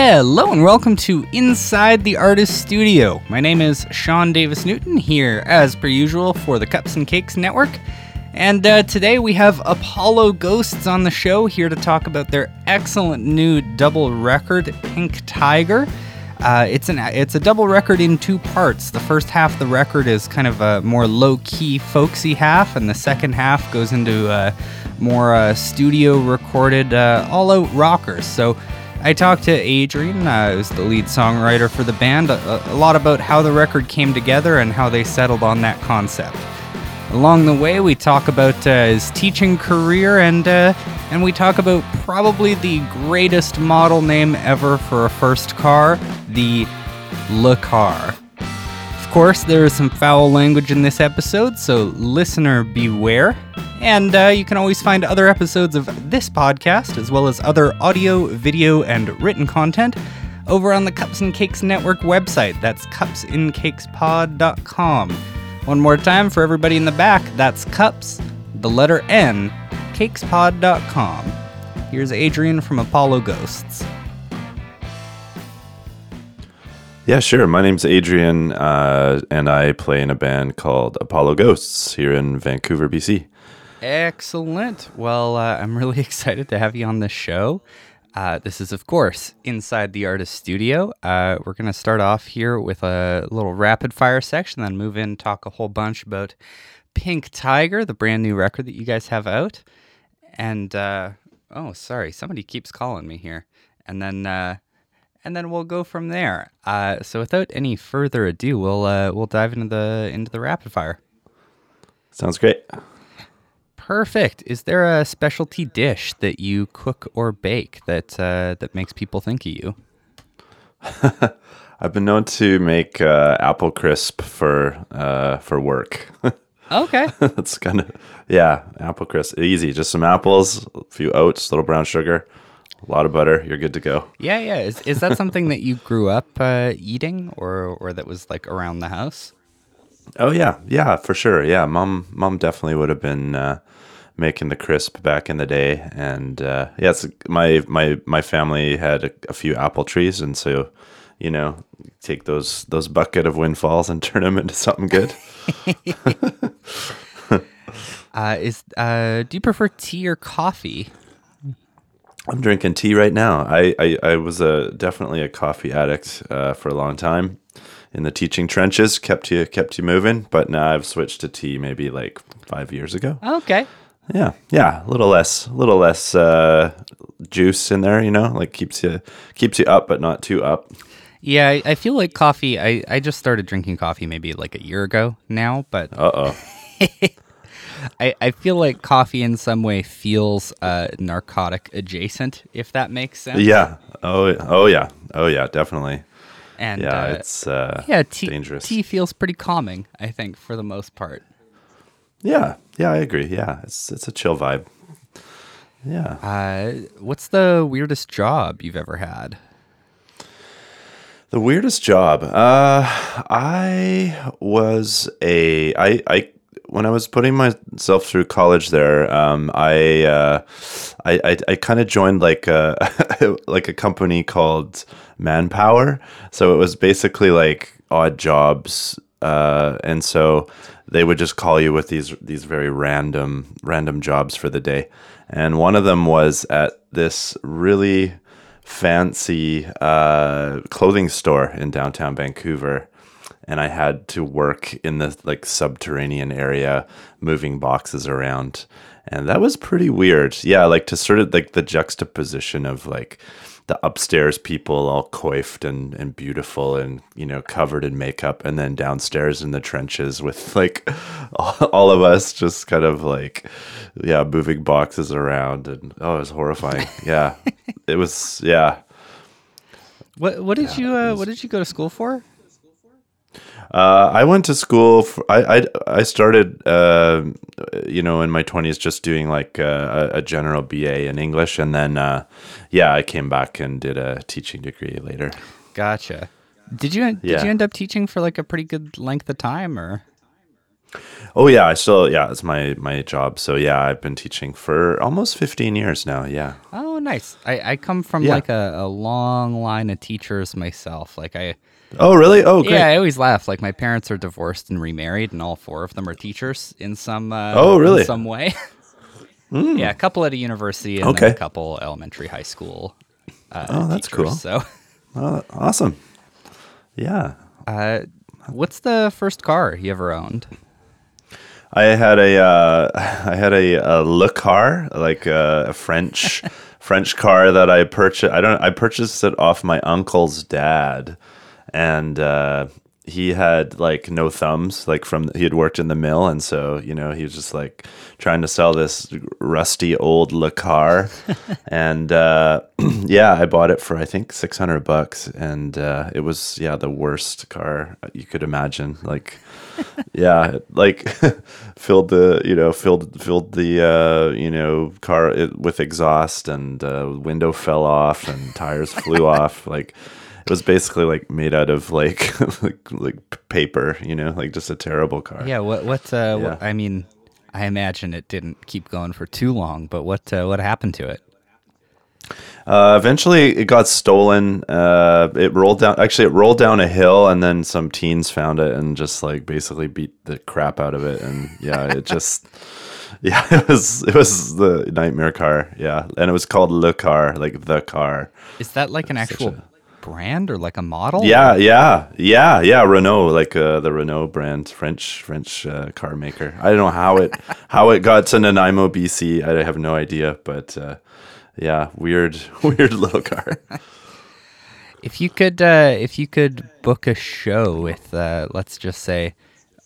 Hello and welcome to Inside the Artist Studio. My name is Sean Davis Newton here, as per usual, for the Cups and Cakes Network. And uh, today we have Apollo Ghosts on the show here to talk about their excellent new double record, Pink Tiger. Uh, it's an it's a double record in two parts. The first half of the record is kind of a more low key, folksy half, and the second half goes into uh, more uh, studio recorded, uh, all out rockers. So I talked to Adrian, uh, who's the lead songwriter for the band, a, a lot about how the record came together and how they settled on that concept. Along the way, we talk about uh, his teaching career and uh, and we talk about probably the greatest model name ever for a first car, the Le Car. Of course, there is some foul language in this episode, so listener beware. And uh, you can always find other episodes of this podcast, as well as other audio, video, and written content, over on the Cups and Cakes Network website. That's cupsandcakespod.com. One more time for everybody in the back, that's cups, the letter N, cakespod.com. Here's Adrian from Apollo Ghosts. Yeah, sure. My name's Adrian, uh, and I play in a band called Apollo Ghosts here in Vancouver, BC. Excellent. Well, uh, I'm really excited to have you on the show. Uh, this is, of course, inside the artist studio. Uh, we're going to start off here with a little rapid fire section, then move in, talk a whole bunch about Pink Tiger, the brand new record that you guys have out. And, uh, oh, sorry, somebody keeps calling me here. And then, uh, and then we'll go from there. Uh, so, without any further ado, we'll uh, we'll dive into the into the rapid fire. Sounds great. Perfect. Is there a specialty dish that you cook or bake that uh, that makes people think of you? I've been known to make uh, apple crisp for uh, for work. Okay. That's kind of yeah, apple crisp, easy. Just some apples, a few oats, a little brown sugar, a lot of butter. You're good to go. yeah, yeah. Is is that something that you grew up uh, eating, or or that was like around the house? Oh yeah, yeah, for sure. Yeah, mom, mom definitely would have been uh, making the crisp back in the day, and uh, yeah, my my my family had a, a few apple trees, and so you know, take those those bucket of windfalls and turn them into something good. Uh, is uh, do you prefer tea or coffee? I'm drinking tea right now. I I, I was a definitely a coffee addict uh, for a long time in the teaching trenches. kept you kept you moving, but now I've switched to tea maybe like five years ago. Okay. Yeah, yeah, a little less, a little less uh, juice in there. You know, like keeps you keeps you up, but not too up. Yeah, I, I feel like coffee. I, I just started drinking coffee maybe like a year ago now, but Uh oh. I, I feel like coffee in some way feels uh, narcotic adjacent, if that makes sense. Yeah. Oh. Oh yeah. Oh yeah. Definitely. And Yeah. uh, it's uh, yeah, tea, dangerous. tea feels pretty calming, I think, for the most part. Yeah. Yeah. I agree. Yeah. It's it's a chill vibe. Yeah. Uh, what's the weirdest job you've ever had? The weirdest job. Uh, I was a I I when I was putting myself through college there. Um, I uh, I I, I kind of joined like a like a company called Manpower. So it was basically like odd jobs, uh, and so they would just call you with these these very random random jobs for the day. And one of them was at this really fancy uh, clothing store in downtown Vancouver, and I had to work in the like subterranean area, moving boxes around, and that was pretty weird. Yeah, like to sort of like the juxtaposition of like the upstairs people all coiffed and, and beautiful and you know covered in makeup and then downstairs in the trenches with like all, of us just kind of like yeah moving boxes around and oh it was horrifying yeah it was yeah What What did you uh, What did you go to school for? Uh, I went to school. For, I, I I started, uh, you know, in my twenties, just doing like a, a general BA in English, and then, uh, yeah, I came back and did a teaching degree later. Gotcha. Did you Did Yeah. you end up teaching for like a pretty good length of time, or? Oh yeah, I still yeah, it's my my job. So yeah, I've been teaching for almost fifteen years now. Yeah, Oh, nice. I, I come from Yeah. like a, a long line of teachers myself. Like I, Oh, really? Oh, great. yeah, I always laugh. Like my parents are divorced and remarried, and all four of them are teachers in some. Uh, Oh, really? Some way. Yeah, a couple at a university and then Okay. a couple elementary, high school. Uh, Oh, that's teachers. cool. So, Oh, awesome. Yeah. uh, what's the first car you ever owned? I had a uh, I had a, a Le Car, like a, a French French car that I purchased. I don't. I purchased it off my uncle's dad, and uh, he had like no thumbs. Like from he had worked in the mill, and so you know he was just like trying to sell this rusty old Le Car, and uh, yeah, I bought it for I think six hundred bucks, and uh, it was yeah the worst car you could imagine. Like yeah like filled the you know filled filled the uh you know car with exhaust and uh window fell off and tires flew off like it was basically like made out of like like like paper you know like just a terrible car Yeah, what what? Uh, what I mean, I imagine it didn't keep going for too long. But what uh, what happened to it? Uh, eventually, it got stolen. Uh, it rolled down. Actually, it rolled down a hill, and then some teens found it and just like basically beat the crap out of it. And yeah, it just yeah, it was it was the nightmare car. Yeah, and it was called Le Car, like the car. Is that like an actual brand or like a model? Yeah, yeah, yeah, yeah. Renault, like uh, the Renault brand, French French uh, car maker. I don't know how it how it got to Nanaimo, BC. I have no idea, but uh, yeah, weird weird little car. If you could, uh, if you could book a show with, uh, let's just say,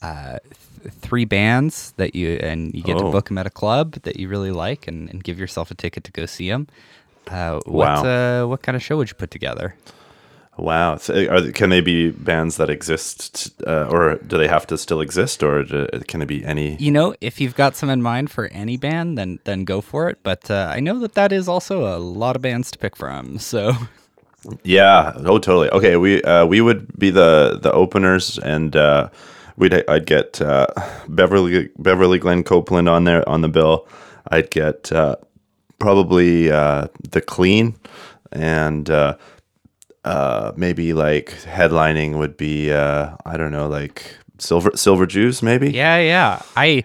uh, th- three bands that you and you get to Oh. book them at a club that you really like, and, and give yourself a ticket to go see them. Uh, what uh, what kind of show would you put together? Wow. So are, can they be bands that exist, uh, or do they have to still exist, or do, can it be any? You know, if you've got some in mind for any band, then then go for it. But uh, I know that that is also a lot of bands to pick from. So Yeah. Oh, totally. Okay. We uh, we would be the the openers, and uh, we'd I'd get uh, Beverly Beverly Glenn Copeland on there on the bill. I'd get uh, probably uh, the Clean, and uh, uh, maybe like headlining would be uh, I don't know like Silver Silver Jews maybe. yeah, yeah, I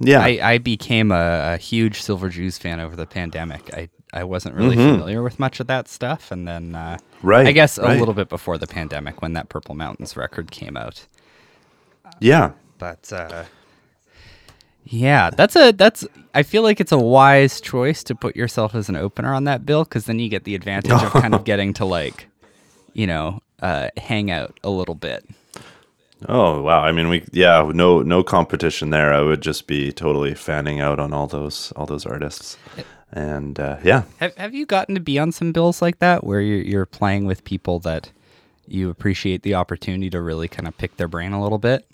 Yeah. I, I became a, a huge Silver Jews fan over the pandemic. I, I wasn't really familiar with much of that stuff, and then uh, Mm-hmm. Right, I guess a right. little bit before the pandemic when that Purple Mountains record came out. yeah. But uh, yeah, that's a that's. I feel like it's a wise choice to put yourself as an opener on that bill because then you get the advantage of kind of getting to like, you know, uh, hang out a little bit. Oh wow! I mean, we yeah, no no competition there. I would just be totally fanning out on all those all those artists, and uh, yeah, Have Have you gotten to be on some bills like that where you're you're playing with people that you appreciate the opportunity to really kind of pick their brain a little bit?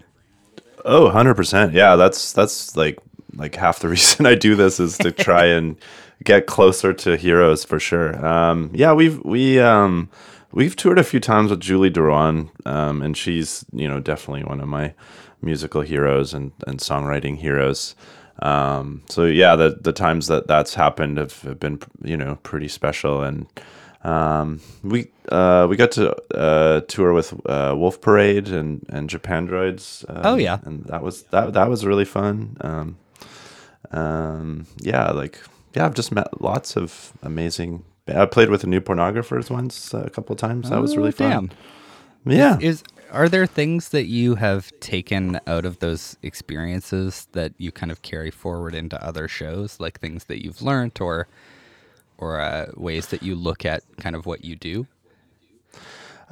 oh, 100 percent. Yeah, that's that's like like half the reason I do this is to try and get closer to heroes for sure. Um, yeah, we've we um, we've toured a few times with Julie Doiron, um, and she's you know definitely one of my musical heroes and and songwriting heroes. Um, so yeah, the the times that that's happened have, been you know pretty special, and um, we uh, we got to uh, tour with uh, Wolf Parade and and Japandroids. Um, Oh, yeah. and that was that that was really fun. Um, um, yeah, like yeah, I've just met lots of amazing. I played with the New Pornographers once uh, a couple of times. That was really Oh, damn. fun. Yeah. Is are there things that you have taken out of those experiences that you kind of carry forward into other shows, like things that you've learned or or uh, ways that you look at kind of what you do?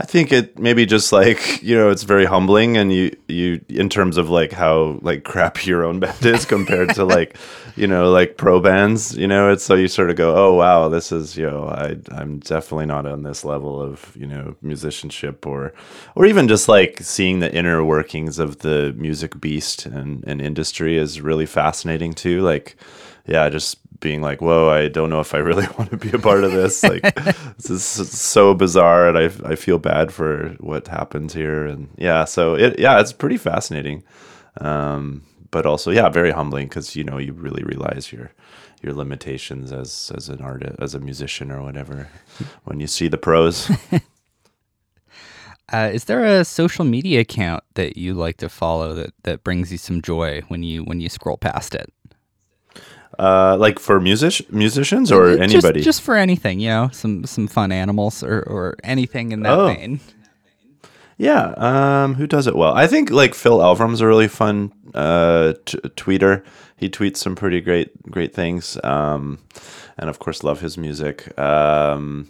I think it maybe just like you know it's very humbling and you you in terms of like how like crappy your own band is compared to like you know like pro bands you know? It's so you sort of go oh wow this is you know I I'm definitely not on this level of you know musicianship or or even just like seeing the inner workings of the music beast and, and industry is really fascinating too like yeah just being like, whoa, I don't know if I really want to be a part of this. Like, this is so bizarre, and I, I feel bad for what happens here. And yeah, so it yeah, it's pretty fascinating, um, but also yeah, very humbling because you know you really realize you're your limitations as as an artist, as a musician or whatever. when you see the pros, Uh, is there a social media account that you like to follow that, that brings you some joy when you when you scroll past it? Uh, like for music musicians or Just- anybody. just, for anything, you know, some some fun animals or, or anything in that Oh. vein. Yeah, um, who does it well? I think like Phil Elvrum's a really fun uh, t- tweeter. He tweets some pretty great great things, um, and of course, love his music. Um,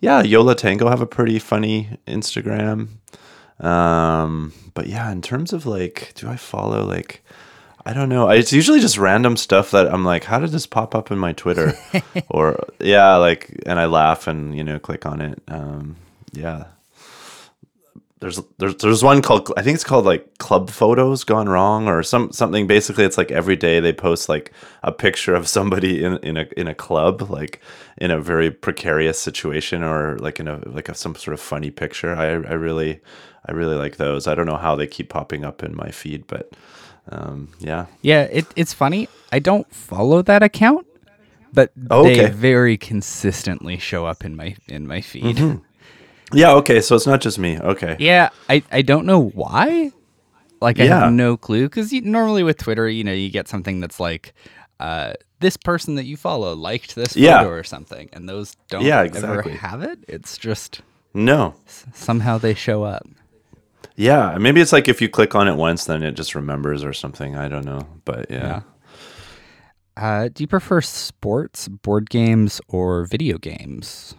yeah, Yo La Tengo have a pretty funny Instagram. Um, but yeah, in terms of like, do I follow like? I don't know. It's usually just random stuff that I'm like, how did this pop up in my Twitter? or yeah, like, and I laugh and you know click on it. Um, yeah, there's there's there's one called I think it's called like club photos gone wrong or some something basically it's like every day they post like a picture of somebody in in a in a club like in a very precarious situation or like in a like a, some sort of funny picture I I really I really like those I don't know how they keep popping up in my feed but um yeah Yeah, it, it's funny. I don't follow that account, but Oh, they very consistently show up in my in my feed. yeah okay so it's not just me okay Yeah, I, I don't know why. Like I Yeah. have no clue because normally with Twitter, you know, you get something that's like, uh, this person that you follow liked this photo Yeah. or something, and those don't Yeah, ever exactly. have it. It's just no somehow they show up. Yeah maybe it's like if you click on it once then it just remembers or something I don't know but yeah. Uh, do you prefer sports, board games, or video games?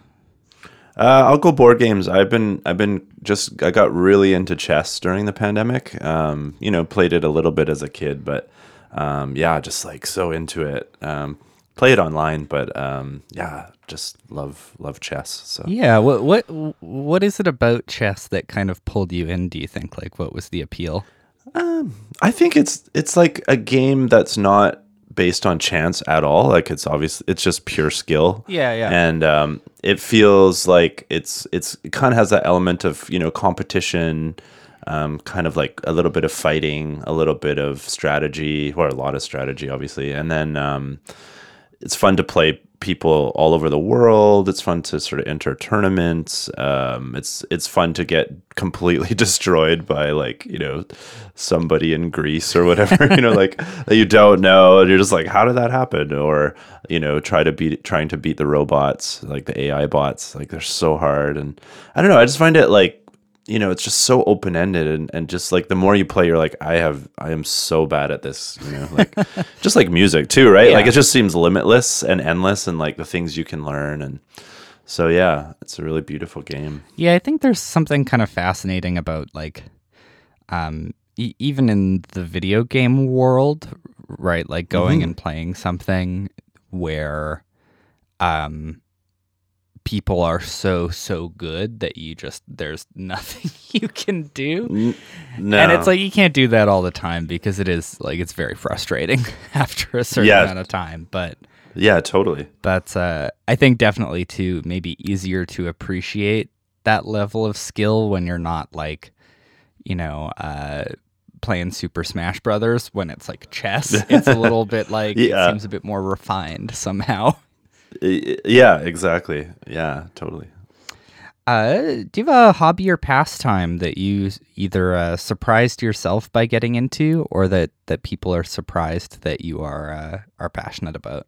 Uh, I'll go board games. I've been I've been just I got really into chess during the pandemic. Um, you know, played it a little bit as a kid, but um, yeah, just like so into it. Um, play it online, but um, yeah, just love love chess. So Yeah, what what what is it about chess that kind of pulled you in? Do you think like what was the appeal? I think it's it's like a game that's not based on chance at all. Like it's obvious it's just pure skill. Yeah, yeah. And um, it feels like it's it's it kind of has that element of you know competition, um, kind of like a little bit of fighting, a little bit of strategy, or a lot of strategy, obviously, and then um, it's fun to play people all over the world. It's fun to sort of enter tournaments. Um, it's it's fun to get completely destroyed by like you know somebody in Greece or whatever you know like that you don't know, and you're just like, how did that happen? Or you know, try to beat trying to beat the robots like the AI bots. Like they're so hard, and I don't know. I just find it like you know, it's just so open ended and, and just like the more you play, you're like, I have, I am so bad at this, you know, like just like music too, right? Like it just seems limitless and endless and like the things you can learn. And so, yeah, it's a really beautiful game. Yeah, I think there's something kind of fascinating about like, um, e- even in the video game world, right? Like going and playing something where, um, people are so so good that you just there's nothing you can do. No. And it's like you can't do that all the time because it is like it's very frustrating after a certain Yeah. amount of time. But yeah, totally. that's uh I think definitely too maybe easier to appreciate that level of skill when you're not like, you know, uh playing Super Smash Brothers when it's like chess. It's a little bit like Yeah. it seems a bit more refined somehow. Yeah, exactly. Yeah, totally. Uh, do you have a hobby or pastime that you either uh, surprised yourself by getting into, or that, that people are surprised that you are uh, are passionate about?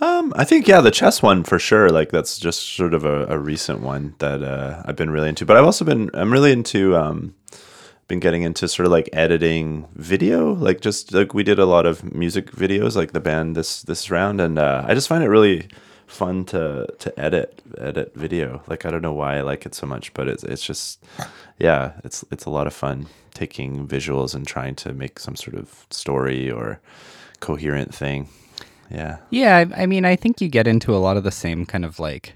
Um, I think yeah, the chess one for sure. Like that's just sort of a, a recent one that uh, I've been really into. But I've also been I'm really into um, been getting into sort of like editing video. Like just like we did a lot of music videos, like the band this this round, and uh, I just find it really fun to to edit edit video. Like I don't know why I like it so much, but it's it's just yeah, it's it's a lot of fun taking visuals and trying to make some sort of story or coherent thing. Yeah. Yeah, I, I mean, I think you get into a lot of the same kind of like,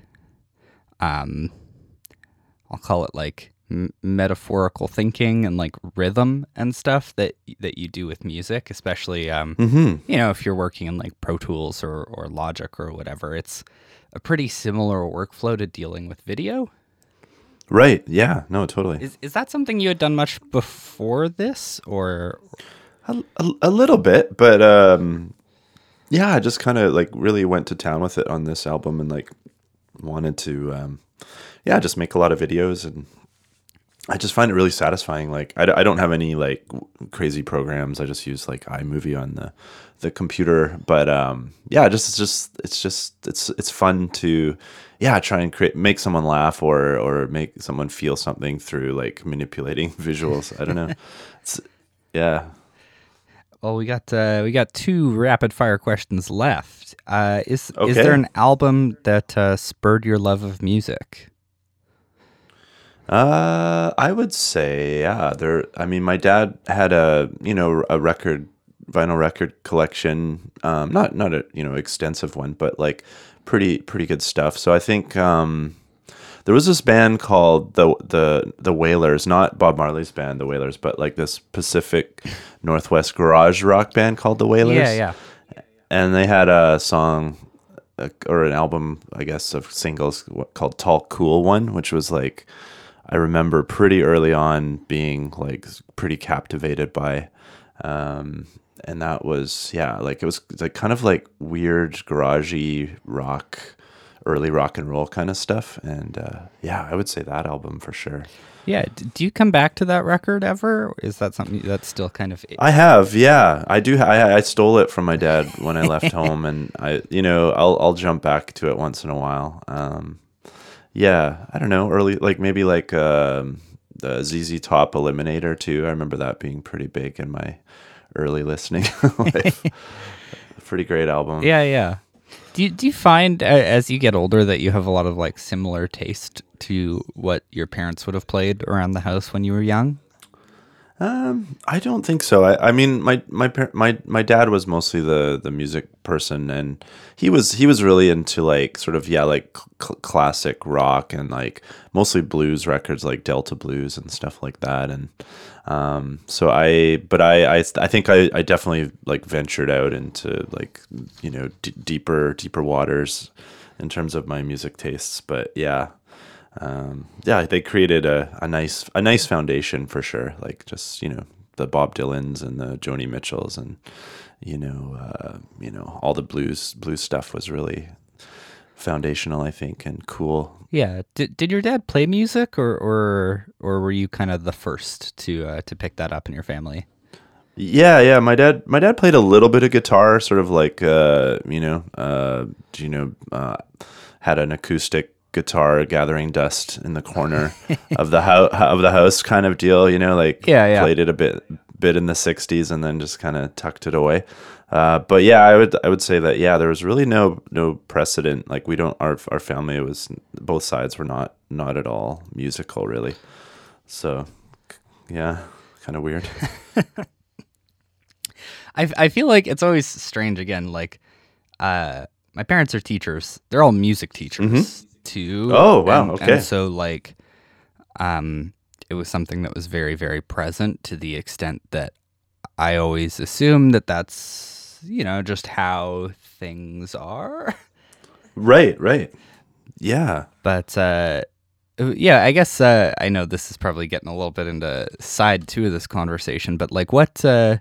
um, I'll call it like m- metaphorical thinking and like rhythm and stuff that that you do with music, especially um, Mm-hmm. you know, if you're working in like Pro Tools or or Logic or whatever, it's a pretty similar workflow to dealing with video. Right. Yeah. No. Totally. Is is that something you had done much before this, or A, a, a little bit, but um, yeah, I just kind of like really went to town with it on this album and like wanted to, um, yeah, just make a lot of videos and I just find it really satisfying. Like I, I don't have any like crazy programs. I just use like iMovie on the the computer. But um, yeah, just it's just it's just it's it's fun to yeah try and create make someone laugh or or make someone feel something through like manipulating visuals. I don't know. It's yeah. Well, we got uh, we got two rapid fire questions left. Uh, is is there an album that uh, spurred your love of music? Uh, I would say, yeah. There. I mean, my dad had a you know a record, vinyl record collection. Um, not not a you know extensive one, but like pretty pretty good stuff. So I think um, there was this band called the the the Wailers, not Bob Marley's band, the Wailers, but like this Pacific Northwest garage rock band called the Wailers Yeah, yeah. and they had a song uh, or an album, I guess, of singles called "Tall Cool One," which was like I remember pretty early on being like pretty captivated by, um, and that was yeah, like it was like kind of like weird garagey rock, early rock and roll kind of stuff, and uh, yeah, I would say that album for sure. Yeah. Do you come back to that record ever? Is that something that's still kind of I have, yeah. I do. I, I stole it from my dad when I left home, and I, you know, I'll I'll jump back to it once in a while. Um, yeah, I don't know, early like maybe like um, the ZZ Top Eliminator too. I remember that being pretty big in my early listening life. pretty great album. Yeah, yeah. Do you, do you find uh, as you get older that you have a lot of like similar taste to what your parents would have played around the house when you were young? Um, I don't think so. I, I mean, my my my my dad was mostly the the music person, and he was he was really into like sort of yeah like cl- classic rock and like mostly blues records like Delta blues and stuff like that. And um, so I, but I I, I think I, I definitely like ventured out into like you know d- deeper deeper waters in terms of my music tastes. But yeah, um, yeah, they created a, a nice a nice foundation for sure. Like just you know the Bob Dylans and the Joni Mitchells and you know uh, you know all the blues blues stuff was really foundational, I think, and cool. Yeah. Did, did your dad play music or or or were you kind of the first to uh, to pick that up in your family? Yeah, yeah. My dad, my dad played a little bit of guitar, sort of like uh, you know, uh, you know, uh, had an acoustic guitar gathering dust in the corner of the house of the house kind of deal. You know, like Yeah, yeah. played it a bit bit in the '60s and then just kind of tucked it away. Uh, but yeah, I would I would say that yeah, there was really no no precedent. Like we don't our our family was both sides were not not at all musical really. So yeah, kind of weird. I, I feel like it's always strange again like uh my parents are teachers they're all music teachers too Oh, wow, and, okay. and so like um it was something that was very very present to the extent that i always assume that that's you know just how things are right, right. Yeah. but uh yeah i guess uh i know this is probably getting a little bit into side two of this conversation but like what uh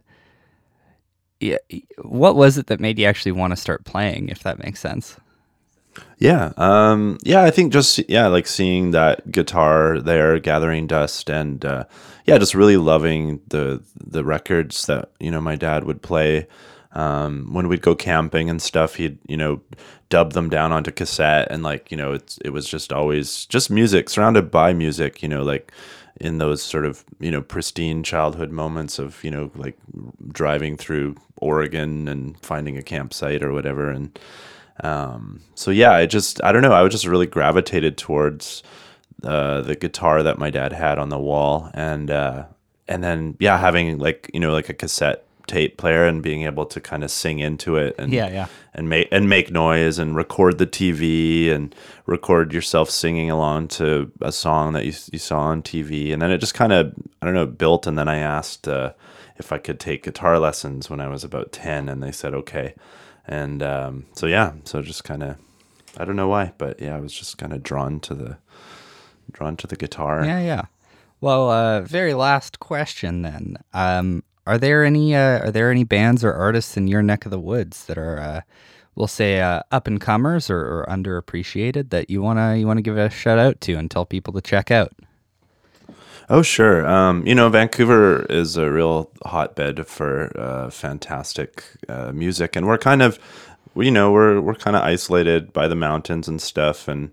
yeah, what was it that made you actually want to start playing if that makes sense Yeah. Um, yeah, I think just yeah, like seeing that guitar there gathering dust and uh, yeah, just really loving the the records that, you know, my dad would play. Um, when we'd go camping and stuff, he'd, you know, dub them down onto cassette and like, you know, it's it was just always just music, surrounded by music, you know, like in those sort of, you know, pristine childhood moments of, you know, like driving through Oregon and finding a campsite or whatever and um, so yeah, I just I don't know. I was just really gravitated towards uh, the guitar that my dad had on the wall, and uh, and then yeah, having like you know like a cassette tape player and being able to kind of sing into it and Yeah, yeah. and make and make noise and record the TV and record yourself singing along to a song that you you saw on TV, and then it just kind of I don't know built, and then I asked uh, if I could take guitar lessons when I was about ten, and they said okay and um, so yeah, so just kind of, I don't know why, but yeah, I was just kind of drawn to the, drawn to the guitar. Yeah, yeah. Well, uh, very last question then. Um, are there any uh, are there any bands or artists in your neck of the woods that are uh, we'll say uh, up and comers or, or underappreciated that you wanna you wanna give a shout out to and tell people to check out? Oh, sure. Um, you know, Vancouver is a real hotbed for uh, fantastic uh, music, and we're kind of, you know, we're we're kind of isolated by the mountains and stuff, and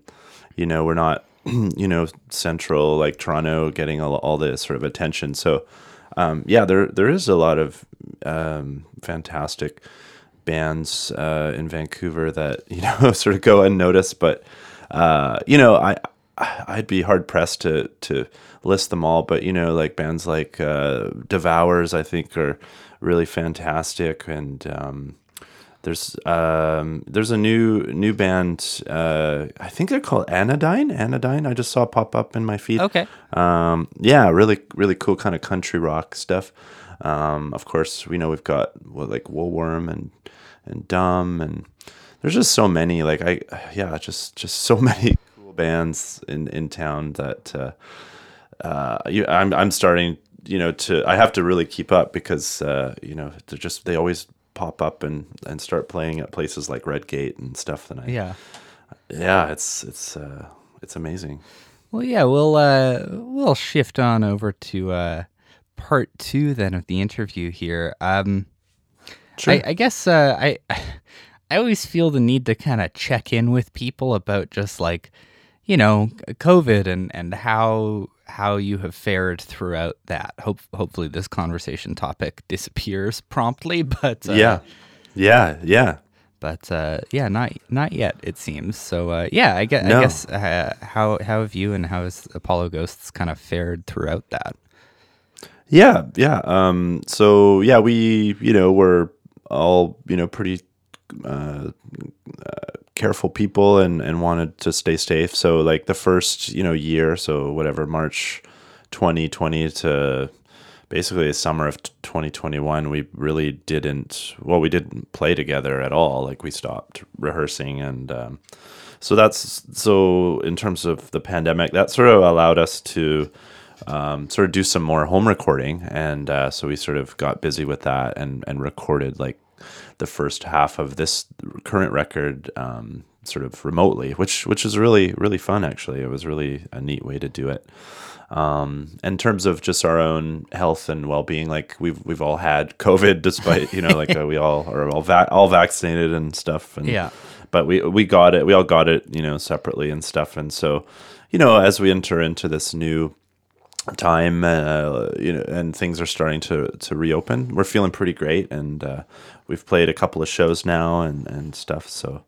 you know, we're not, you know, central like Toronto getting all, all this sort of attention. So, um, yeah, there there is a lot of um, fantastic bands uh, in Vancouver that you know sort of go unnoticed, but uh, you know, I I'd be hard pressed to to list them all, but you know, like bands like uh, Devours, I think are really fantastic, and um, there's um, there's a new new band. Uh, I think they're called Anodyne. Anodyne. I just saw pop up in my feed. Okay. Um, yeah, really really cool kind of country rock stuff. Um, of course, we know we've got what like Woolworm and and Dumb, and there's just so many. Like I, yeah, just just so many bands in in town that. Uh, uh, you, I'm I'm starting, you know, to I have to really keep up because uh, you know they're just they always pop up and and start playing at places like Redgate and stuff. And I, Yeah. yeah, it's it's uh, it's amazing. Well, yeah, we'll uh, we'll shift on over to uh, part two then of the interview here. Um, Sure. I, I guess uh, I I always feel the need to kind of check in with people about just like you know COVID and and how how you have fared throughout that. Hope hopefully this conversation topic disappears promptly, but uh, yeah, yeah, yeah. but uh, yeah, not not yet. It seems so. Uh, yeah, I guess. I No. guess uh, how how have you and how has Apollo Ghosts kind of fared throughout that? Yeah, yeah. Um, so yeah, we you know we're all you know pretty uh, uh, careful people and and wanted to stay safe. So like the first you know year, so whatever March 2020 to basically the summer of 2021, we really didn't. Well, we didn't play together at all. Like we stopped rehearsing and. Um, so that's so in terms of the pandemic, that sort of allowed us to um, sort of do some more home recording, and uh, so we sort of got busy with that and and recorded like the first half of this current record um, sort of remotely, which which is really really fun actually. It was really a neat way to do it. Um, in terms of just our own health and well being, like we've we've all had COVID, despite you know like uh, we all are all va- all vaccinated and stuff, and Yeah. but we we got it. We all got it, you know, separately and stuff. And so, you know, as we enter into this new time, uh, you know, and things are starting to to reopen, we're feeling pretty great. And uh, we've played a couple of shows now and and stuff. So,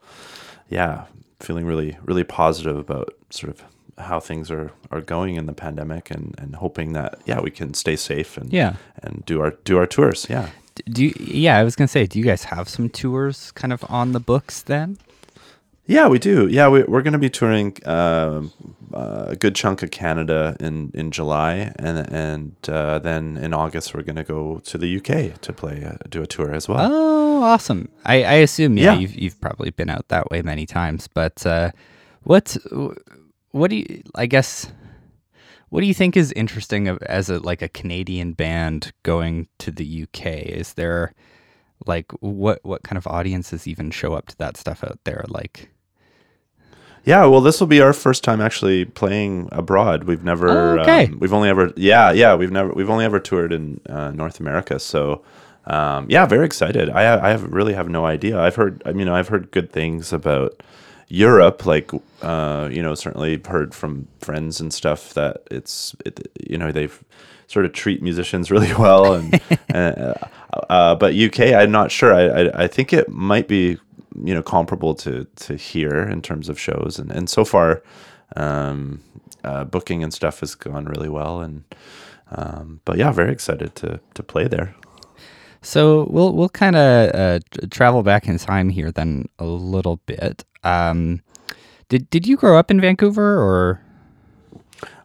yeah, feeling really really positive about sort of how things are are going in the pandemic and and hoping that yeah we can stay safe and Yeah. and do our do our tours yeah Do you, yeah, I was gonna say, do you guys have some tours kind of on the books then? Yeah, we do. Yeah, we, we're going to be touring um uh, a good chunk of Canada in, in July, and and uh, then in August we're going to go to the UK to play uh, do a tour as well. Oh, awesome! I, I assume yeah, Yeah. you've you've probably been out that way many times. But uh, what what do you? I guess what do you think is interesting as a like a Canadian band going to the UK? Is there like what what kind of audiences even show up to that stuff out there? Like Yeah, well, this will be our first time actually playing abroad. We've never, Oh, okay. um, we've only ever, yeah, yeah, we've never, we've only ever toured in uh, North America. So, um, yeah, very excited. I, I have really have no idea. I've heard, I mean, I've heard good things about Europe. Like, uh, you know, certainly heard from friends and stuff that it's, it, you know, they've sort of treat musicians really well. And, uh, uh, but UK, I'm not sure. I, I, I think it might be you know comparable to to here in terms of shows and and so far um uh, booking and stuff has gone really well and um but yeah very excited to to play there So we'll we'll kind of uh, travel back in time here then a little bit. Um, did did you grow up in Vancouver or?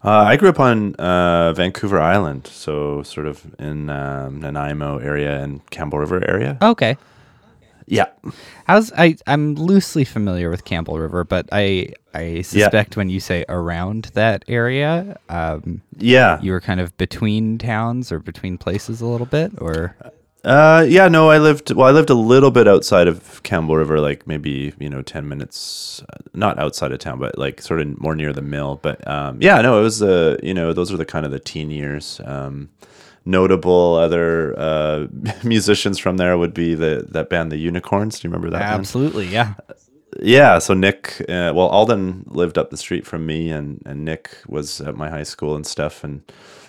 uh, I grew up on uh, Vancouver Island, so sort of in um, Nanaimo area and Campbell River area. Okay. Yeah. How's I I'm loosely familiar with Campbell River, but I I suspect when you say around that area, um, Yeah. you were kind of between towns or between places a little bit, or Uh, yeah, no, I lived. Well, I lived a little bit outside of Campbell River, like maybe you know ten minutes, uh, not outside of town, but like sort of more near the mill. But um, yeah, no, it was uh, you know those were the kind of the teen years. Um, notable other uh, musicians from there would be the that band, the Unicorns. Do you remember that? band? absolutely, yeah. Yeah, so Nick, uh, well, Alden lived up the street from me, and and Nick was at my high school and stuff, and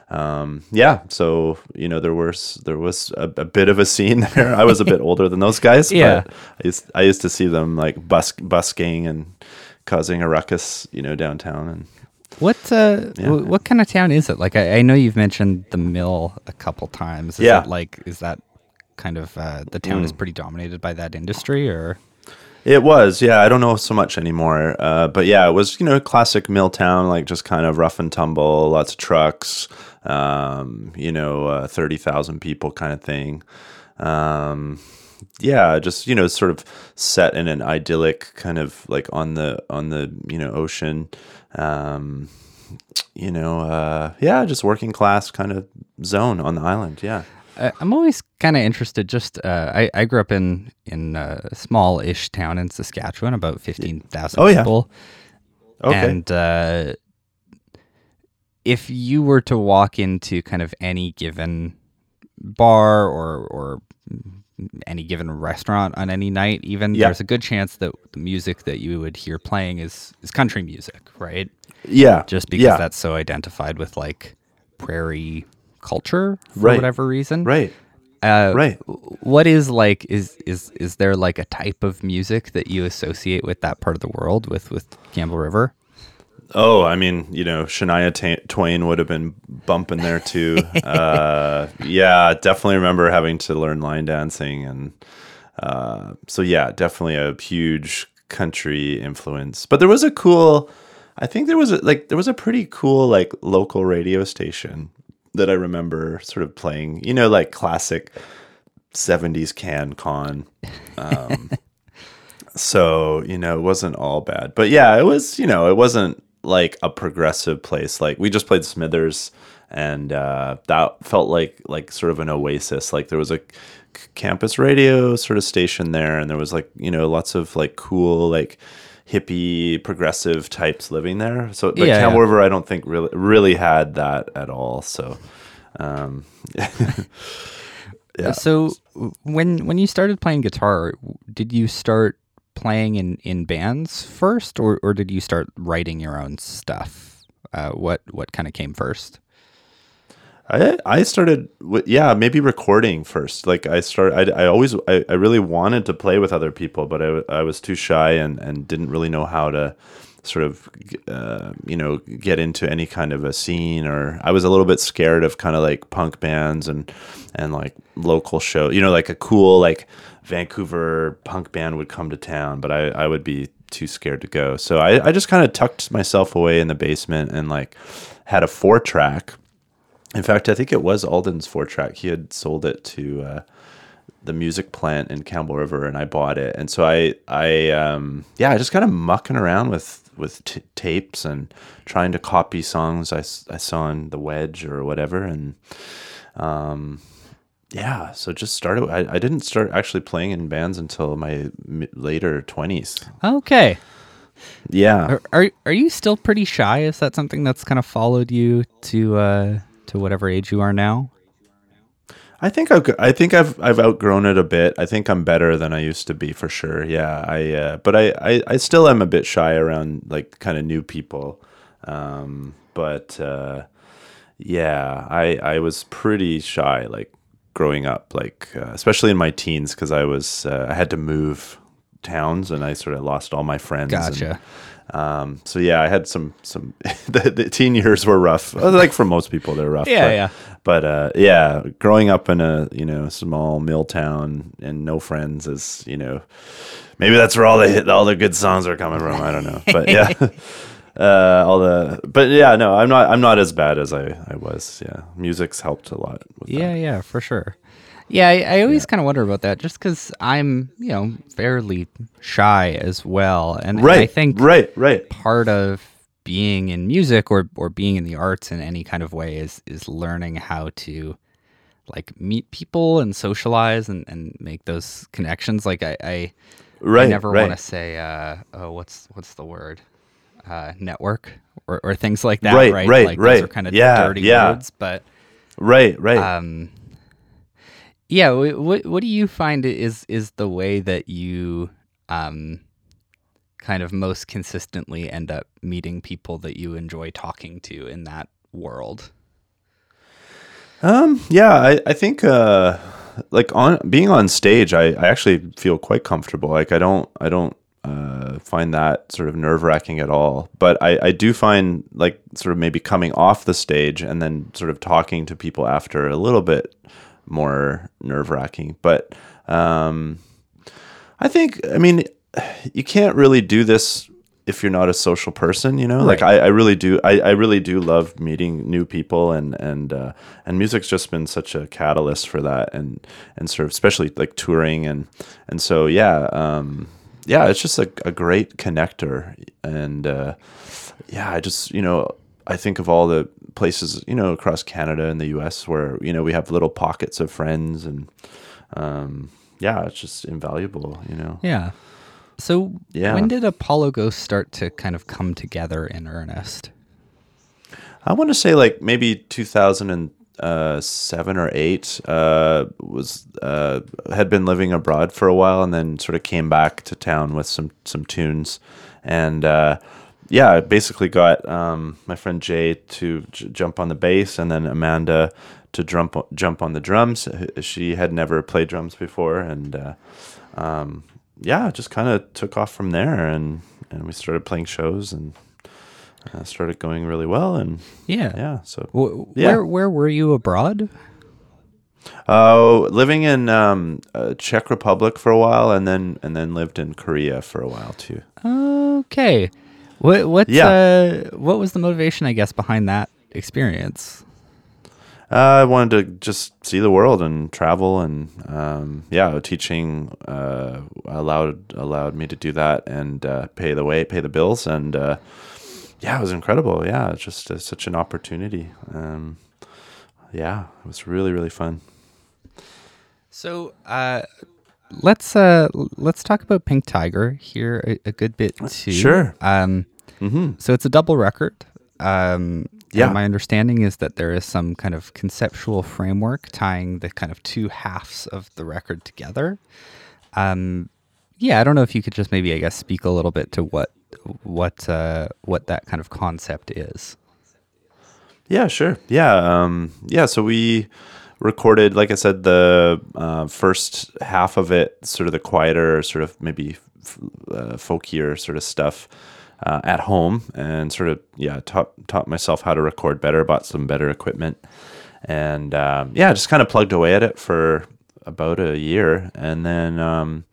um, yeah, so you know there was there was a, a bit of a scene there. I was a bit older than those guys, Yeah. but I used I used to see them like busk busking and causing a ruckus, you know, downtown, and What uh, Yeah. wh- what kind of town is it? Like I, I know you've mentioned the mill a couple times. Is Yeah. Mm. like is that kind of uh, the town is pretty dominated by that industry, or It was, yeah. I don't know so much anymore, uh, but yeah, it was you know classic mill town, like just kind of rough and tumble, lots of trucks, um, you know, uh, thirty thousand people kind of thing. Um, yeah, just you know, sort of set in an idyllic kind of like on the on the you know ocean. Um, you know, uh, yeah, just working class kind of zone on the island. Yeah. I'm always kind of interested. Just uh, I I grew up in in a small-ish town in Saskatchewan, about fifteen thousand Oh, yeah. people. Okay. And uh, if you were to walk into kind of any given bar or or any given restaurant on any night, even Yeah. there's a good chance that the music that you would hear playing is is country music, right? yeah. Just because yeah. that's so identified with like prairie culture for Right. whatever reason. right. Uh, Right. What is like is is is there like a type of music that you associate with that part of the world with with Campbell River? Oh, I mean, you know, Shania Ta- Twain would have been bumping there too. uh, yeah, definitely remember having to learn line dancing, and uh, so yeah, definitely a huge country influence. But there was a cool, I think there was a, like there was a pretty cool like local radio station that I remember sort of playing. You know, like classic '70s can con. Um, so you know it wasn't all bad but yeah it was you know it wasn't like a progressive place like we just played smithers and uh, that felt like like sort of an oasis like there was a campus radio sort of station there and there was like you know lots of like cool like hippie progressive types living there so but Yeah, campbell yeah. river i don't think really really had that at all so um Yeah. So when when you started playing guitar, did you start playing in, in bands first, or, or did you start writing your own stuff? Uh, what what kind of came first? I I started yeah maybe recording first like I started I, I always I, I really wanted to play with other people but I, I was too shy and, and didn't really know how to sort of uh, you know get into any kind of a scene or I was a little bit scared of kind of like punk bands and and like local show you know like a cool like Vancouver punk band would come to town but I, I would be too scared to go so I, I just kind of tucked myself away in the basement and like had a four track in fact, I think it was Alden's four track. He had sold it to uh, the music plant in Campbell River, and I bought it. And so I, I, um, yeah, I just kind of mucking around with with t- tapes and trying to copy songs I, I saw on the Wedge or whatever, and um, yeah, so just started. I, I didn't start actually playing in bands until my later twenties. Okay. Yeah, Are, are are you still pretty shy? Is that something that's kind of followed you to uh, to whatever age you are now? I think I've I think I've I've outgrown it a bit. I think I'm better than I used to be for sure. Yeah, I uh, but I, I I still am a bit shy around like kind of new people. Um, but uh, yeah, I I was pretty shy like growing up, like uh, especially in my teens because I was uh, I had to move towns and I sort of lost all my friends. and- Gotcha. um, so yeah, I had some some the, the teen years were rough. Uh, Like for most people, they're rough. Yeah, but, yeah. But uh, yeah, growing up in a you know small mill town and no friends is you know maybe that's where all the hit, all the good songs are coming from. I don't know, but yeah. Uh, all the, but yeah, no, I'm not. I'm not as bad as I, I was. Yeah, music's helped a lot. With Yeah, that. yeah, for sure. Yeah, I, I always kind of wonder about that, just because I'm, you know, fairly shy as well, and, and Right. I think right, right. part of being in music or or being in the arts in any kind of way is is learning how to like meet people and socialize and, and make those connections. Like I I, Right. I never right. want to say uh oh what's what's the word uh network or, or things like that. Right, Right. right, like right. Those are kind of Yeah, dirty yeah. words, but Right, right. um yeah wh- what what do you find is is the way that you um kind of most consistently end up meeting people that you enjoy talking to in that world Um, yeah, I, I think uh, like on being on stage, I, I actually feel quite comfortable. Like I don't I don't uh, find that sort of nerve wracking at all. But I, I do find like sort of maybe coming off the stage and then sort of talking to people after a little bit more nerve wracking. But um, I think I mean you can't really do this if you're not a social person, you know. Like I, I really do. I, I really do love meeting new people, and and uh, and music's just been such a catalyst for that, and and sort of especially like touring, and and so yeah, um, yeah, it's just a, a great connector, and uh, yeah, I just you know I think of all the places you know across Canada and the U.S. where you know we have little pockets of friends, and um, yeah, it's just invaluable, you know. yeah so Yeah. when did apollo ghost start to kind of come together in earnest I want to say like maybe 2007 or eight. Uh, was uh, had been living abroad for a while, and then sort of came back to town with some some tunes, and uh, yeah, I basically got um, my friend Jay to j- jump on the bass, and then Amanda to jump jump on the drums. She had never played drums before, and uh, um, yeah, just kind of took off from there, and and we started playing shows and. Uh, started going really well, and yeah yeah, so Wh- Yeah. where where were you abroad Oh, living in um, uh, Czech Republic for a while, and then and then lived in Korea for a while too. okay what what's Yeah. uh what was the motivation i guess behind that experience Uh, I wanted to just see the world and travel, and um, yeah, teaching uh, allowed allowed me to do that and uh, pay the way, pay the bills, and uh, yeah, it was incredible. Yeah, it's just uh, such an opportunity. Um, yeah, it was really really fun. So uh, let's uh, let's talk about Pink Tiger here a, a good bit too. Sure. Um, hmm so it's a double record. Um, Yeah. My understanding is that there is some kind of conceptual framework tying the kind of two halves of the record together. Um, yeah, I don't know if you could just maybe I guess speak a little bit to what what uh, what that kind of concept is. Yeah, sure. Yeah, um, yeah. So we recorded, like I said, the uh, first half of it, sort of the quieter, sort of maybe f- uh, folkier sort of stuff uh, at home, and sort of yeah, taught taught myself how to record better, bought some better equipment, and um, yeah, just kind of plugged away at it for about a year, and then. Um,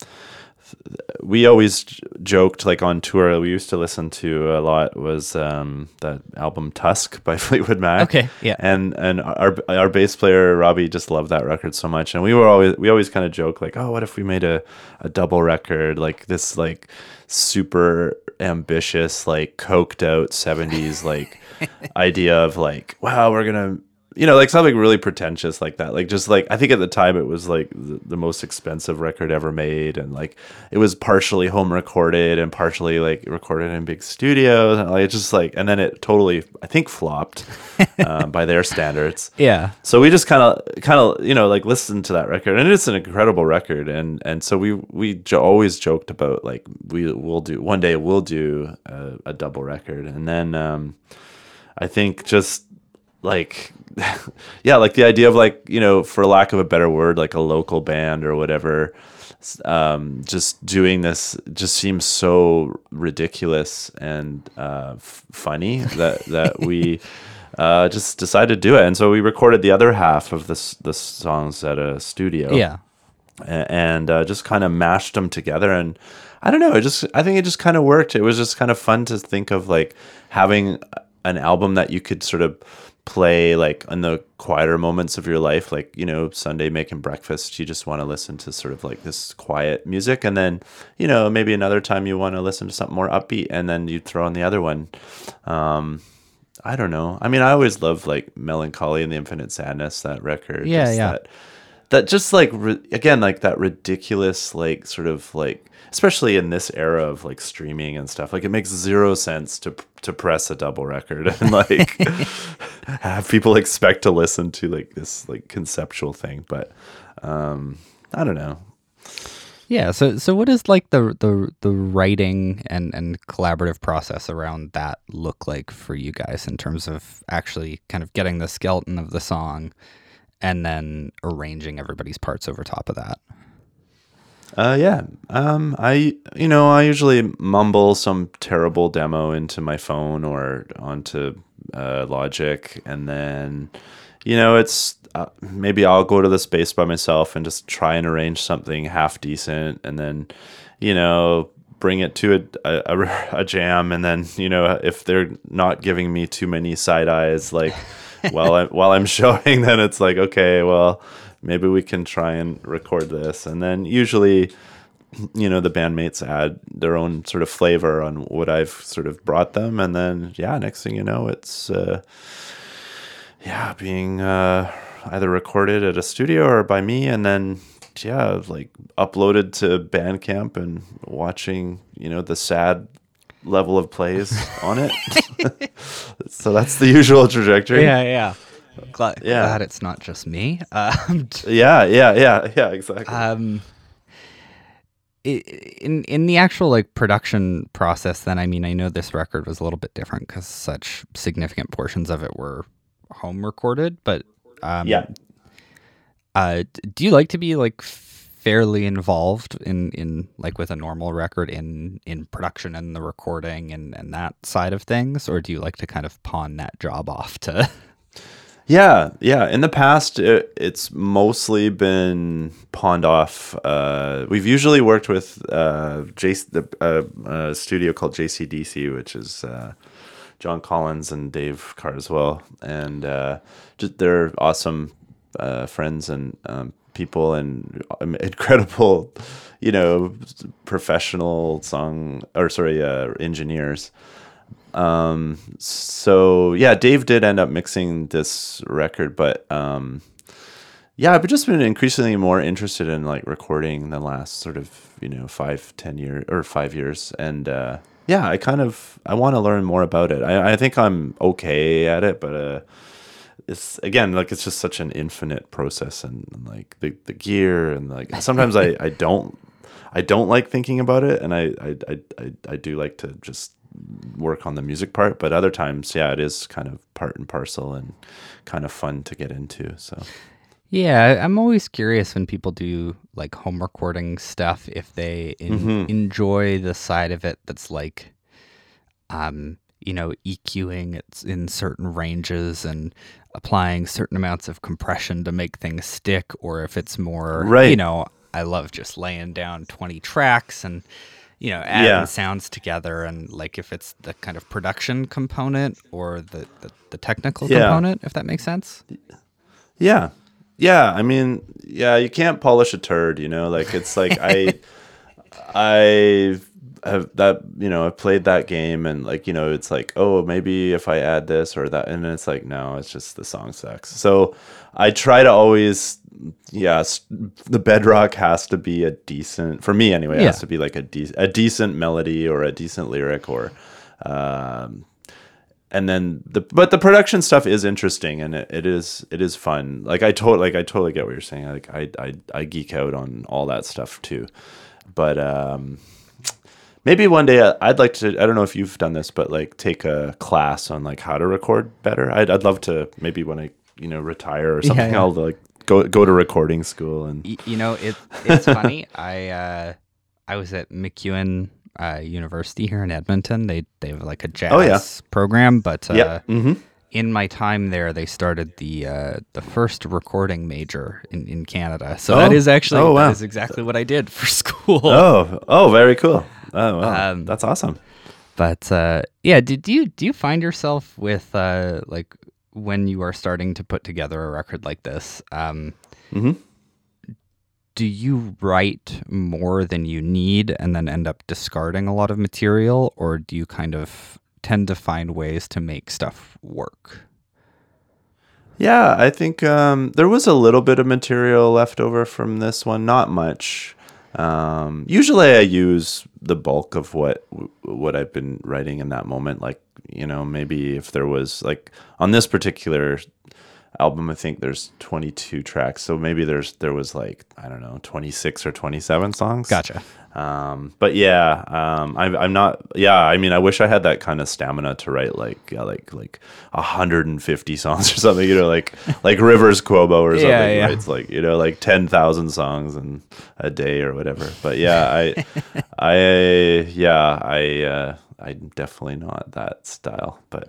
we always j- joked like on tour we used to listen to a lot was um that album Tusk by Fleetwood Mac. Okay, yeah. And and our our bass player Robbie just loved that record so much and we were always we always kind of joke like, "Oh, what if we made a a double record like this like super ambitious like coked out 70s like idea of like, wow, we're going to you know, like something really pretentious like that. Like just like I think at the time it was like the, the most expensive record ever made, and like it was partially home recorded and partially like recorded in big studios. And like it's just like, and then it totally I think flopped um, by their standards. Yeah. So we just kind of, kind of, you know, like listened to that record, and it's an incredible record, and and so we we jo- always joked about like we will do one day we'll do a, a double record, and then um, I think just like yeah, like the idea of like you know, for lack of a better word, like a local band or whatever. Um, just doing this just seems so ridiculous and uh, f- funny that that we uh, just decided to do it, and so we recorded the other half of this the songs at a studio Yeah. and uh, just kind of mashed them together and i don't know it just i think it just kind of worked it was just kind of fun to think of like having an album that you could sort of play like in the quieter moments of your life like you know sunday making breakfast you just want to listen to sort of like this quiet music and then you know maybe another time you want to listen to something more upbeat and then you throw on the other one um i don't know i mean i always love like Mellon Collie and the infinite sadness that record Yeah, just yeah. that, that just like ri- again like that ridiculous like sort of like especially in this era of like streaming and stuff like it makes zero sense to to press a double record and like have people expect to listen to like this like conceptual thing but um i don't know Yeah. So so what is like the the the writing and and collaborative process around that look like for you guys in terms of actually kind of getting the skeleton of the song and then arranging everybody's parts over top of that? Uh, yeah. Um, I, you know, I usually mumble some terrible demo into my phone or onto uh, Logic, and then, you know, it's uh, maybe I'll go to the space by myself and just try and arrange something half decent, and then, you know, bring it to a, a, a jam, and then, you know, if they're not giving me too many side eyes, like while I'm while I'm showing, then it's like, okay, well maybe we can try and record this. And then usually you know the bandmates add their own sort of flavor on what i've sort of brought them. And then yeah next thing you know it's uh yeah being uh either recorded at a studio or by me and then yeah like uploaded to bandcamp and watching you know the sad level of plays on it so that's the usual trajectory yeah. Glad, Yeah. glad it's not just me. Um, yeah yeah yeah yeah exactly um, in in the actual like production process, then I mean, I know this record was a little bit different because such significant portions of it were home recorded. But um, yeah uh, do you like to be like fairly involved in in like with a normal record in in production and the recording and and that side of things, or do you like to kind of pawn that job off to? Yeah, yeah. In the past, it, it's mostly been pawned off. Uh, we've usually worked with uh, JC, the uh, uh, studio called JCDC, which is uh, John Collins and Dave Carswell, and uh, just, they're awesome uh, friends and um, people and um, incredible, you know, professional song or sorry, uh, engineers. Um, so yeah, Dave did end up mixing this record, but um, yeah, I've just been increasingly more interested in like recording the last sort of you know five, ten years or five years, and uh, yeah, I kind of I want to learn more about it. I, I think I'm okay at it, but uh, it's again like it's just such an infinite process, and, and like the the gear and like sometimes I I don't I don't like thinking about it, and I I I I, I do like to just work on the music part but other times yeah it is kind of part and parcel and kind of fun to get into so. Yeah, I'm always curious when people do like home recording stuff if they en- enjoy the side of it that's like, um, you know, EQing it's in certain ranges and applying certain amounts of compression to make things stick, or if it's more, right. you know, I love just laying down 20 tracks and you know adding Yeah. sounds together and like if it's the kind of production component or the the, the technical Yeah. component if that makes sense yeah yeah i mean yeah you can't polish a turd you know like it's like i i have that you know i played that game and like you know it's like oh maybe if i add this or that and it's like no it's just the song sucks. So i try to always yeah the bedrock has to be a decent for me anyway it Yeah. has to be like a, de- a decent melody or a decent lyric or um and then the but the production stuff is interesting and it, it is it is fun. Like i totally like i totally get what you're saying. Like I, I i geek out on all that stuff too. But um maybe one day I- i'd like to i don't know if you've done this but like take a class on like how to record better i'd, I'd love to maybe when i you know retire or something yeah. i'll like go go to recording school and you know it it's funny i uh i was at MacEwan uh, university here in edmonton they they have like a jazz Oh, yeah. program but uh yeah mm-hmm. in my time there they started the uh the first recording major in in canada so Oh. that is actually Oh, wow. that is exactly what i did for school oh oh very cool oh wow. Um, that's awesome but uh yeah do, do you do you find yourself with uh like when you are starting to put together a record like this, um, Mhm. do you write more than you need and then end up discarding a lot of material, or do you kind of tend to find ways to make stuff work? Yeah, I think um, there was a little bit of material left over from this one, not much. Um, usually, I use the bulk of what what I've been writing in that moment. Like, you know, maybe if there was like on this particular album, I think there's 22 tracks, so maybe there's there was like I don't know 26 or 27 songs. Gotcha. Um, but yeah, um, I'm, I'm not. Yeah, I mean, I wish I had that kind of stamina to write like yeah, like like 150 songs or something. You know, like like Rivers Cuomo or something. Yeah, yeah. It's like you know, like 10,000 songs in a day or whatever. But yeah, I, I yeah, I uh, I'm definitely not that style. But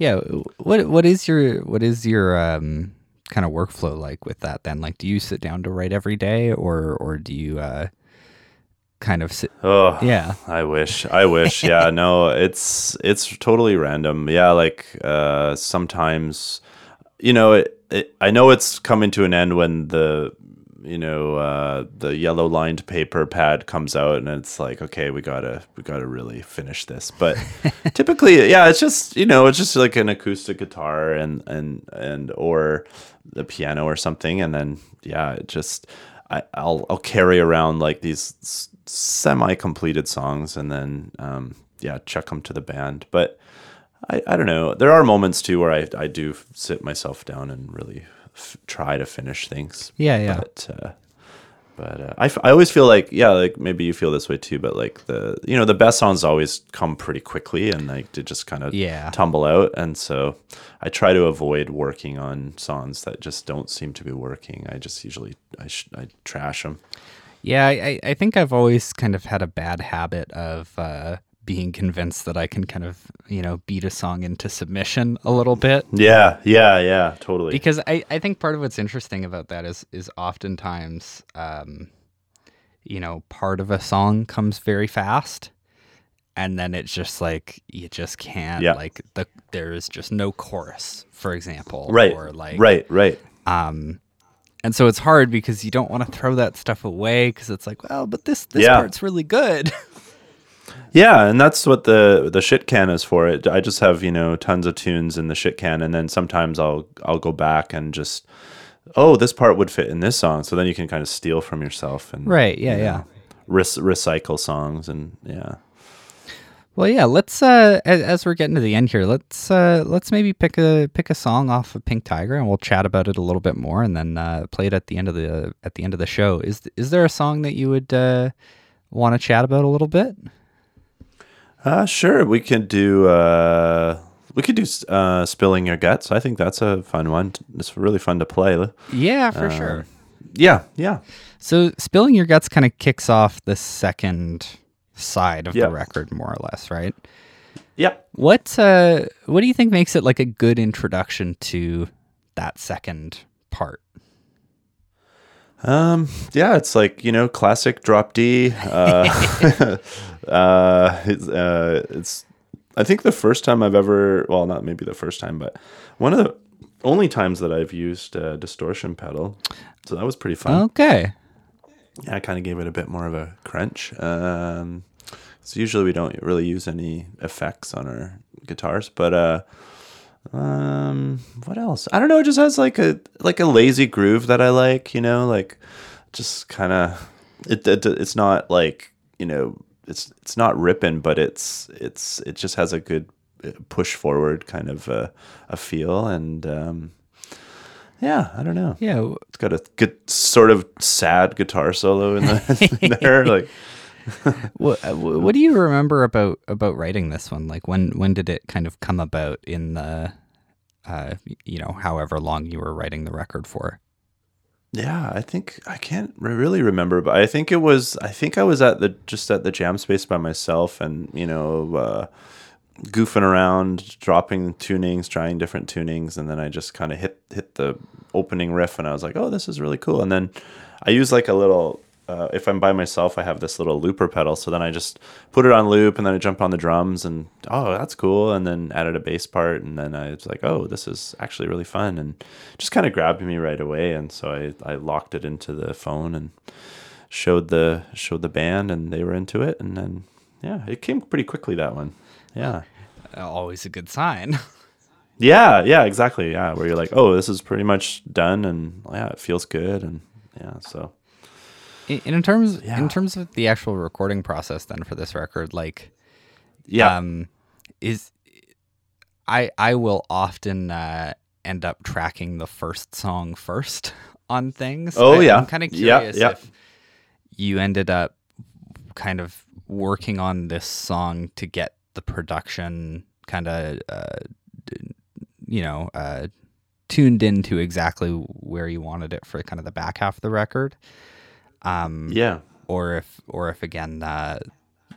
Yeah. What what is your what is your um, kind of workflow like with that? Then, like, do you sit down to write every day, or or do you uh, kind of sit? oh Yeah. I wish. I wish. Yeah, no, it's it's totally random. Yeah, like uh sometimes you know, it, it I know it's coming to an end when the you know, uh the yellow lined paper pad comes out and it's like, okay, we got to we got to really finish this. But typically, yeah, it's just, you know, it's just like an acoustic guitar and and and or the piano or something and then yeah, it just I, I'll I'll carry around like these semi-completed songs and then um, yeah chuck them to the band. But I, I don't know. There are moments too where I I do sit myself down and really f- try to finish things. Yeah, yeah. But uh, but uh, I, f- I always feel like yeah like maybe you feel this way too but like the you know the best songs always come pretty quickly and like to just kind of Yeah. tumble out and so I try to avoid working on songs that just don't seem to be working I just usually I, sh- I trash them Yeah, I, I- I think I've always kind of had a bad habit of uh, being convinced that I can kind of, you know, beat a song into submission a little bit. yeah yeah yeah totally Because I, I think part of what's interesting about that is is oftentimes, um, you know, part of a song comes very fast, and then it's just like you just can't Yeah. like the there is just no chorus, for example, right Or like right right um, and so it's hard because you don't want to throw that stuff away because it's like, well, but this this Yeah. part's really good. Yeah, and that's what the the shit can is for. It. I just have you know tons of tunes in the shit can, and then sometimes I'll I'll go back and just oh this part would fit in this song. So then you can kind of steal from yourself and Right, yeah, you yeah. know, rec- recycle songs and yeah. well, yeah. Let's uh, as, as we're getting to the end here, let's uh, let's maybe pick a pick a song off of Pink Tiger, and we'll chat about it a little bit more, and then uh, play it at the end of the at the end of the show. Is is there a song that you would uh, want to chat about a little bit? Uh, sure, we could do uh, we could do uh, spilling your guts. I think that's a fun one. It's really fun to play. Yeah, for sure. Yeah, yeah. So, spilling your guts kind of kicks off the second side of Yeah. the record, more or less, right? Yeah. What uh, what do you think makes it like a good introduction to that second part? Um, yeah, it's like you know, classic drop D. Uh, uh, it's, uh, it's. I think the first time I've ever, well, not maybe the first time, but one of the only times that I've used a distortion pedal. So that was pretty fun. Okay. Yeah, I kind of gave it a bit more of a crunch. Um, so usually we don't really use any effects on our guitars, but uh, um, what else? I don't know. It just has like a like a lazy groove that I like. You know, like just kind of it, it. It's not like you know, it's it's not ripping, but it's it's it just has a good uh, push forward kind of a, a feel and. Um, yeah, I don't know. Yeah. It's got a good sort of sad guitar solo in, the, in there. Like, What uh, what do you remember about about writing this one? Like when when did it kind of come about in the uh you know however long you were writing the record for? Yeah, I think I can't re- really remember, but I think it was. I think I was at the just at the jam space by myself, and you know, uh, goofing around, dropping tunings, trying different tunings, and then I just kind of hit hit the opening riff, and I was like, oh, this is really cool. And then I use like a little uh, if I'm by myself, I have this little looper pedal. So then I just put it on loop, and then I jump on the drums, and oh, that's cool. And then added a bass part, and then I was like, oh, this is actually really fun, and just kind of grabbed me right away. And so I I locked it into the phone and showed the showed the band, and they were into it, and then yeah, it came pretty quickly that one. Yeah. Always a good sign. Yeah, yeah, exactly. Yeah, where you're like, oh, this is pretty much done, and yeah, it feels good, and yeah, so in, in terms Yeah. in terms of the actual recording process then for this record like yeah, um is i i will often uh end up tracking the first song first on things Oh, I, yeah. i'm kind of curious yeah. if you ended up kind of working on this song to get the production kind of uh you know uh tuned into exactly where you wanted it for kind of the back half of the record um yeah, or if or if again uh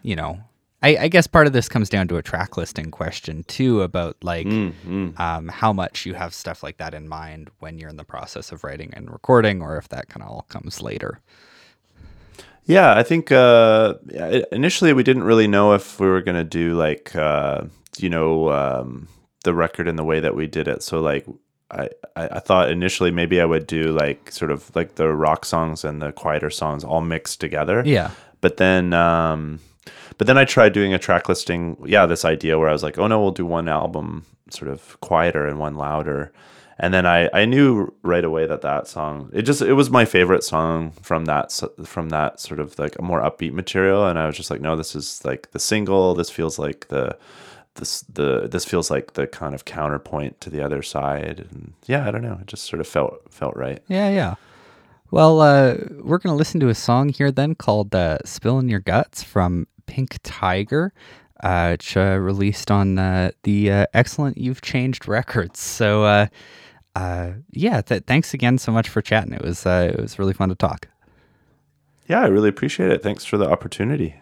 you know I, I guess part of this comes down to a track listing question too about like Mm, mm. um, how much you have stuff like that in mind when you're in the process of writing and recording or if that kind of all comes later yeah. I think uh, initially we didn't really know if we were gonna do like uh, you know um, the record in the way that we did it. So like. I, I thought initially maybe I would do like sort of like the rock songs and the quieter songs all mixed together. yeah. But then um but then i tried doing a track listing yeah this idea where i was like oh no we'll do one album sort of quieter and one louder. And then i i knew right away that that song it just it was my favorite song from that from that sort of like a more upbeat material. And i was just like no this is like the single. This feels like the this the this feels like the kind of counterpoint to the other side. And yeah i don't know. It just sort of felt felt right. Yeah yeah. Well uh we're gonna listen to a song here then called uh spilling your guts from pink tiger uh which uh, released on uh, the uh, excellent you've changed records. So uh uh yeah th- thanks again so much for chatting. It was uh it was really fun to talk. Yeah i really appreciate it. Thanks for the opportunity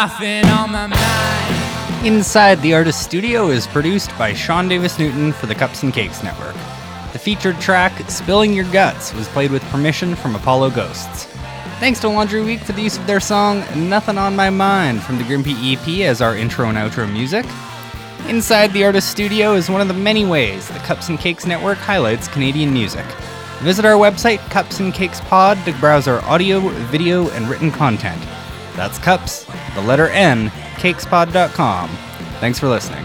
nothing on my mind. Inside the Artist Studio is produced by Sean Davis Newton for the Cups and Cakes Network. The featured track, Spilling Your Guts, was played with permission from Apollo Ghosts. Thanks to Laundry Week for the use of their song Nothing on My Mind from the Grimpy EP as our intro and outro music. Inside the Artist Studio is one of the many ways the Cups and Cakes Network highlights Canadian music. Visit our website, Cups and Cakes Pod, to browse our audio, video, and written content. That's Cups, the letter N, cakespod.com. Thanks for listening.